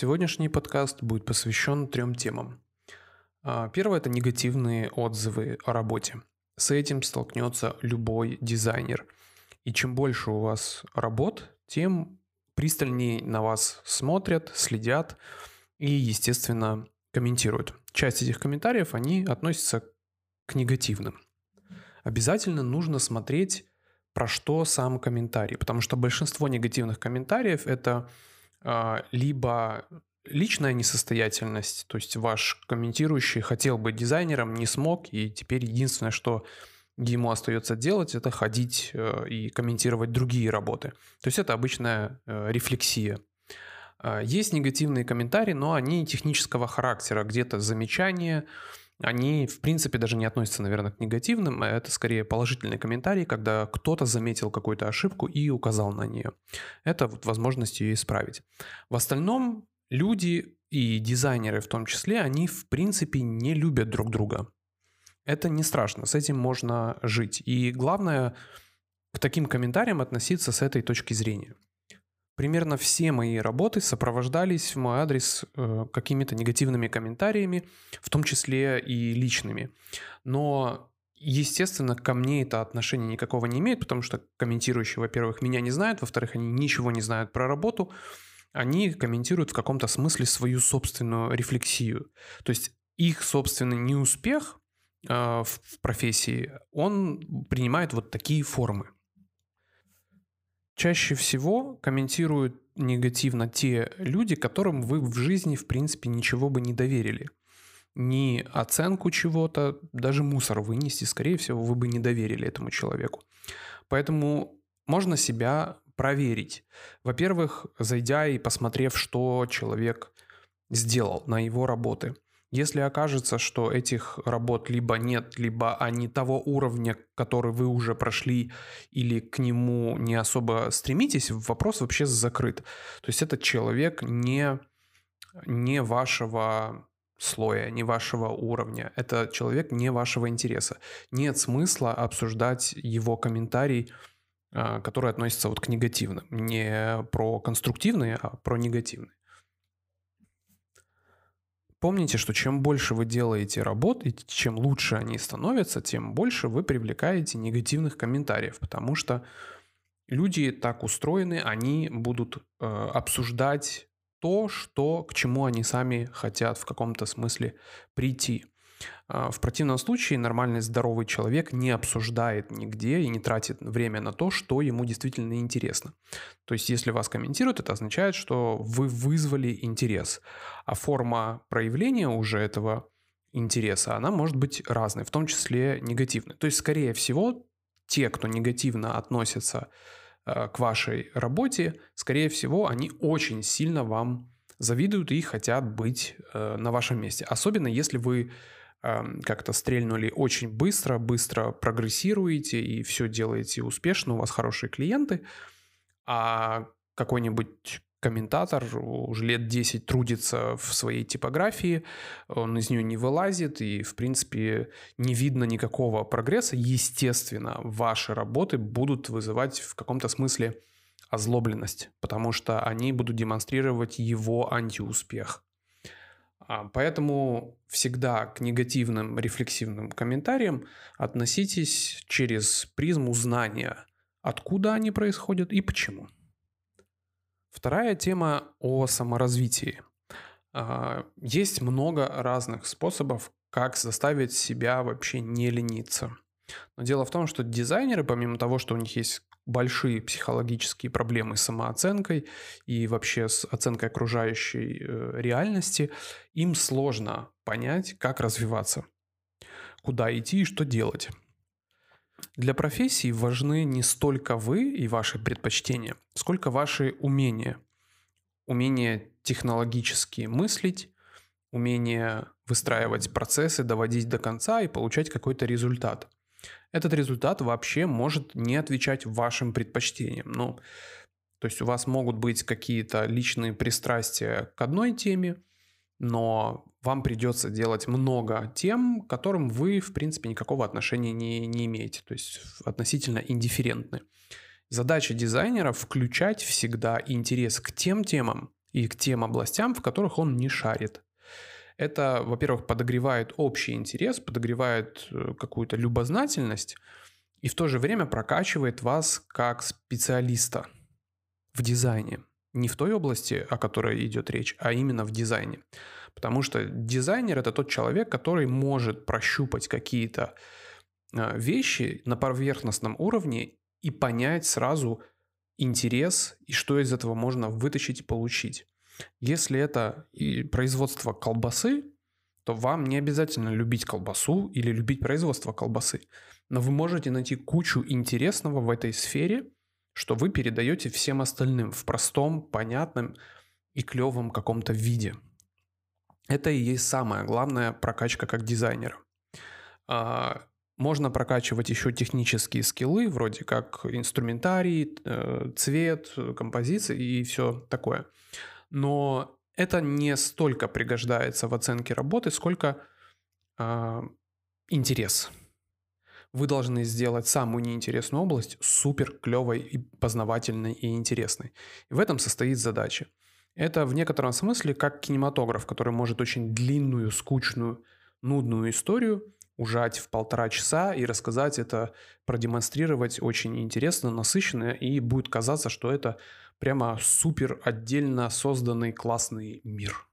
Сегодняшний подкаст будет посвящен трем темам. А, первое – это негативные отзывы о работе. С этим столкнется любой дизайнер. И чем больше у вас работ, тем пристальнее на вас смотрят, следят и, естественно, комментируют. Часть этих комментариев, они относятся к негативным. Обязательно нужно смотреть, про что сам комментарий, потому что большинство негативных комментариев это либо личная несостоятельность, то есть ваш комментирующий хотел быть дизайнером, не смог, и теперь единственное, что ему остается делать, это ходить э, и комментировать другие работы. То есть это обычная э, рефлексия. Э, есть негативные комментарии, но они технического характера, где-то замечания, они, в принципе, даже не относятся, наверное, к негативным, а это скорее положительные комментарии, когда кто-то заметил какую-то ошибку и указал на нее. Это вот возможность ее исправить. В остальном люди и дизайнеры в том числе, они, в принципе, не любят друг друга. Это не страшно, с этим можно жить. И главное, к таким комментариям относиться с этой точки зрения. Примерно все мои работы сопровождались в мой адрес э, какими-то негативными комментариями, в том числе и личными. Но, естественно, ко мне это отношение никакого не имеет, потому что комментирующие, во-первых, меня не знают, во-вторых, они ничего не знают про работу, они комментируют в каком-то смысле свою собственную рефлексию. То есть их собственный неуспех э, в профессии, он принимает вот такие формы. Чаще всего комментируют негативно те люди, которым вы в жизни, в принципе, ничего бы не доверили. Ни оценку чего-то, даже мусор вынести, скорее всего, вы бы не доверили этому человеку. Поэтому можно себя проверить. Во-первых, зайдя и посмотрев, что человек сделал на его работы – если окажется, что этих работ либо нет, либо они того уровня, который вы уже прошли, или к нему не особо стремитесь, вопрос вообще закрыт. То есть этот человек не, не вашего слоя, не вашего уровня. Это человек не вашего интереса. Нет смысла обсуждать его комментарий, а, который относится вот к негативным. Не про конструктивные, а про негативные. Помните, что чем больше вы делаете работ, и чем лучше они становятся, тем больше вы привлекаете негативных комментариев, потому что люди так устроены, они будут э, обсуждать то, что, к чему они сами хотят в каком-то смысле прийти. А, в противном случае нормальный здоровый человек не обсуждает нигде и не тратит время на то, что ему действительно интересно. То есть если вас комментируют, это означает, что вы вызвали интерес. А форма проявления уже этого интереса, она может быть разной, в том числе негативной. То есть, скорее всего, те, кто негативно относятся э, к вашей работе, скорее всего, они очень сильно вам завидуют и хотят быть э, на вашем месте. Особенно если вы как-то стрельнули очень быстро, быстро прогрессируете и все делаете успешно, у вас хорошие клиенты, а какой-нибудь комментатор уже лет 10 трудится в своей типографии, он из нее не вылазит, и, в принципе, не видно никакого прогресса. Естественно, ваши работы будут вызывать в каком-то смысле озлобленность, потому что они будут демонстрировать его антиуспех. А, поэтому всегда к негативным рефлексивным комментариям относитесь через призму знания, откуда они происходят и почему. Вторая тема о саморазвитии. А, есть много разных способов, как заставить себя вообще не лениться. Но дело в том, что дизайнеры, помимо того, что у них есть большие психологические проблемы с самооценкой и вообще с оценкой окружающей э, реальности, им сложно понять, как развиваться, куда идти и что делать. Для профессии важны не столько вы и ваши предпочтения, сколько ваши умения. Умение технологически мыслить, умение выстраивать процессы, доводить до конца и получать какой-то результат – этот результат вообще может не отвечать вашим предпочтениям. Ну, то есть у вас могут быть какие-то личные пристрастия к одной теме, но вам придется делать много тем, к которым вы, в принципе, никакого отношения не, не имеете, то есть относительно индифферентны. Задача дизайнера включать всегда интерес к тем темам, и к тем областям, в которых он не шарит. Это, во-первых, подогревает общий интерес, подогревает э, какую-то любознательность и в то же время прокачивает вас как специалиста в дизайне. Не в той области, о которой идет речь, а именно в дизайне. Потому что дизайнер это тот человек, который может прощупать какие-то э, вещи на поверхностном уровне и понять сразу интерес и что из этого можно вытащить и получить. Если это производство колбасы, то вам не обязательно любить колбасу или любить производство колбасы. Но вы можете найти кучу интересного в этой сфере, что вы передаете всем остальным в простом, понятном и клевом каком-то виде. Это и есть самая главная прокачка как дизайнера. А, можно прокачивать еще технические скиллы, вроде как инструментарий, э, цвет, композиции и все такое но это не столько пригождается в оценке работы, сколько э, интерес. Вы должны сделать самую неинтересную область супер клевой и познавательной и интересной. И в этом состоит задача. Это в некотором смысле как кинематограф, который может очень длинную, скучную, нудную историю ужать в полтора часа и рассказать это, продемонстрировать очень интересно, насыщенно, и будет казаться, что это прямо супер отдельно созданный классный мир.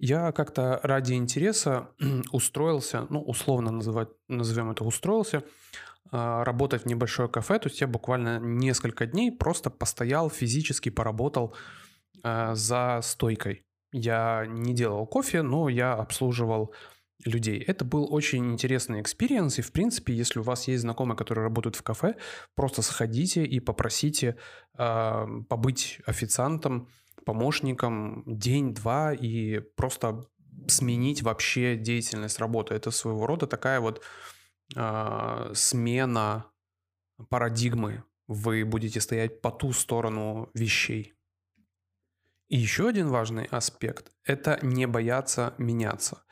Я как-то ради интереса устроился, ну, условно называть, назовем это устроился, а, работать в небольшое кафе. То есть я буквально несколько дней просто постоял, физически поработал а, за стойкой. Я не делал кофе, но я обслуживал людей. Это был очень интересный experience, и в принципе, если у вас есть знакомые, которые работают в кафе, просто сходите и попросите э, побыть официантом, помощником день-два и просто сменить вообще деятельность работы. Это своего рода такая вот э, смена парадигмы. Вы будете стоять по ту сторону вещей. И еще один важный аспект – это не бояться меняться.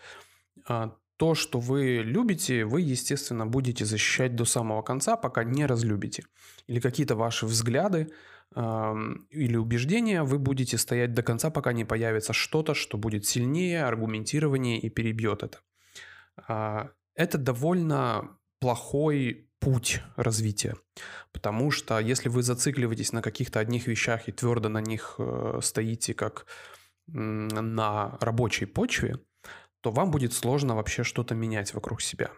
А, то, что вы любите, вы, естественно, будете защищать до самого конца, пока не разлюбите. Или какие-то ваши взгляды или убеждения вы будете стоять до конца, пока не появится что-то, что будет сильнее, аргументированнее и перебьет это. А, это довольно плохой путь развития. Потому что если вы зацикливаетесь на каких-то одних вещах и твердо на них э, стоите как на рабочей почве, то вам будет сложно вообще что-то менять вокруг себя.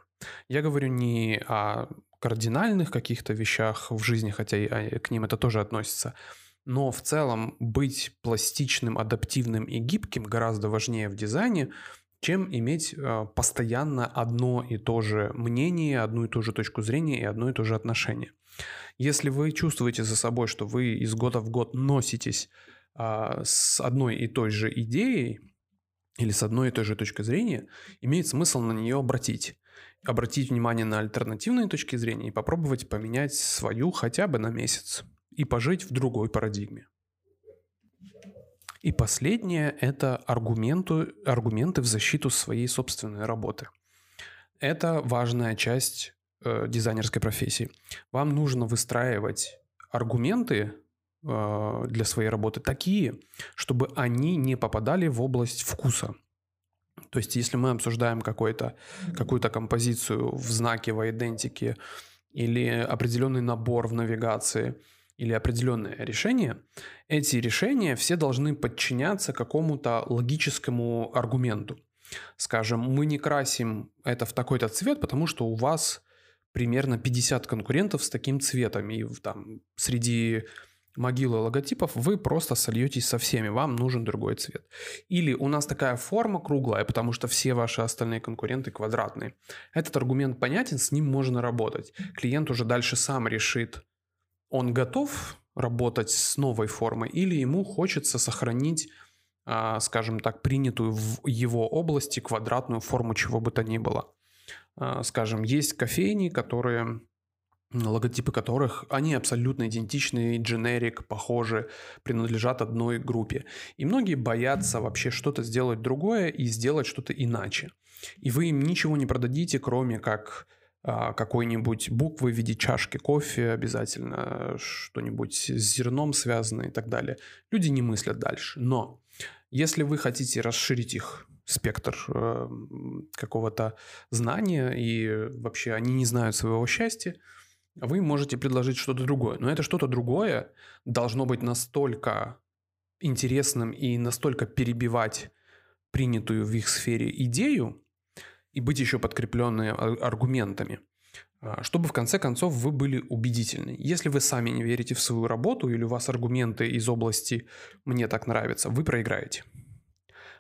Я говорю не о кардинальных каких-то вещах в жизни, хотя и а, к ним это тоже относится, но в целом быть пластичным, адаптивным и гибким гораздо важнее в дизайне, чем иметь э, постоянно одно и то же мнение, одну и ту же точку зрения и одно и то же отношение. Если вы чувствуете за собой, что вы из года в год носитесь э, с одной и той же идеей, или с одной и той же точки зрения, имеет смысл на нее обратить. Обратить внимание на альтернативные точки зрения и попробовать поменять свою хотя бы на месяц. И пожить в другой парадигме. И последнее – это аргументы, аргументы в защиту своей собственной работы. Это важная часть э, дизайнерской профессии. Вам нужно выстраивать аргументы для своей работы такие, чтобы они не попадали в область вкуса. То есть, если мы обсуждаем какую-то композицию в знаке, в идентике, или определенный набор в навигации, или определенное решение, эти решения все должны подчиняться какому-то логическому аргументу. Скажем, мы не красим это в такой-то цвет, потому что у вас примерно 50 конкурентов с таким цветом, и там среди могилы логотипов, вы просто сольетесь со всеми, вам нужен другой цвет. Или у нас такая форма круглая, потому что все ваши остальные конкуренты квадратные. Этот аргумент понятен, с ним можно работать. Клиент уже дальше сам решит, он готов работать с новой формой или ему хочется сохранить а, скажем так, принятую в его области квадратную форму чего бы то ни было. А, скажем, есть кофейни, которые логотипы которых, они абсолютно идентичны, дженерик, похожи, принадлежат одной группе. И многие боятся вообще что-то сделать другое и сделать что-то иначе. И вы им ничего не продадите, кроме как а, какой-нибудь буквы в виде чашки кофе, обязательно что-нибудь с зерном связано и так далее. Люди не мыслят дальше. Но если вы хотите расширить их спектр э, какого-то знания и вообще они не знают своего счастья, вы можете предложить что-то другое. Но это что-то другое должно быть настолько интересным и настолько перебивать принятую в их сфере идею, и быть еще подкрепленные аргументами, а, чтобы в конце концов вы были убедительны. Если вы сами не верите в свою работу или у вас аргументы из области «мне так нравится», вы проиграете.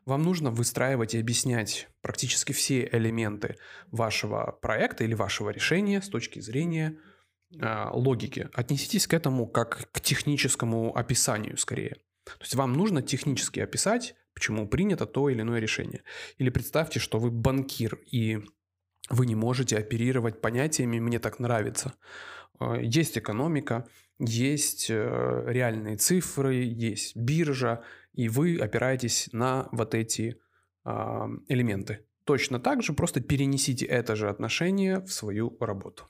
Вам нужно выстраивать и объяснять практически все элементы вашего проекта или вашего решения с точки зрения логики. Отнеситесь к этому как к техническому описанию скорее. То есть вам нужно технически описать почему принято то или иное решение. Или представьте, что вы банкир, и вы не можете оперировать понятиями «мне так нравится». Э, есть экономика, есть э, реальные цифры, есть биржа, и вы опираетесь на вот эти а, элементы. Точно так же просто перенесите это же отношение в свою работу.